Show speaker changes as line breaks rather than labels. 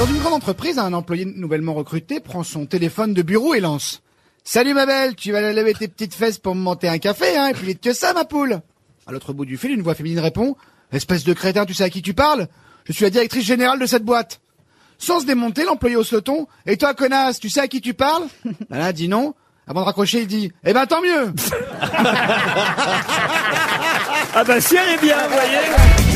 Dans une grande entreprise, un employé nouvellement recruté prend son téléphone de bureau et lance. Salut ma belle, tu vas aller lever tes petites fesses pour me monter un café, hein, et puis vite que ça, ma poule. À l'autre bout du fil, une voix féminine répond. Espèce de crétin, tu sais à qui tu parles? Je suis la directrice générale de cette boîte. Sans se démonter, l'employé hausse le ton. Et toi, connasse, tu sais à qui tu parles? Là, dit non. Avant de raccrocher, il dit, eh ben, tant mieux!
Ah bah si elle est bien, vous voyez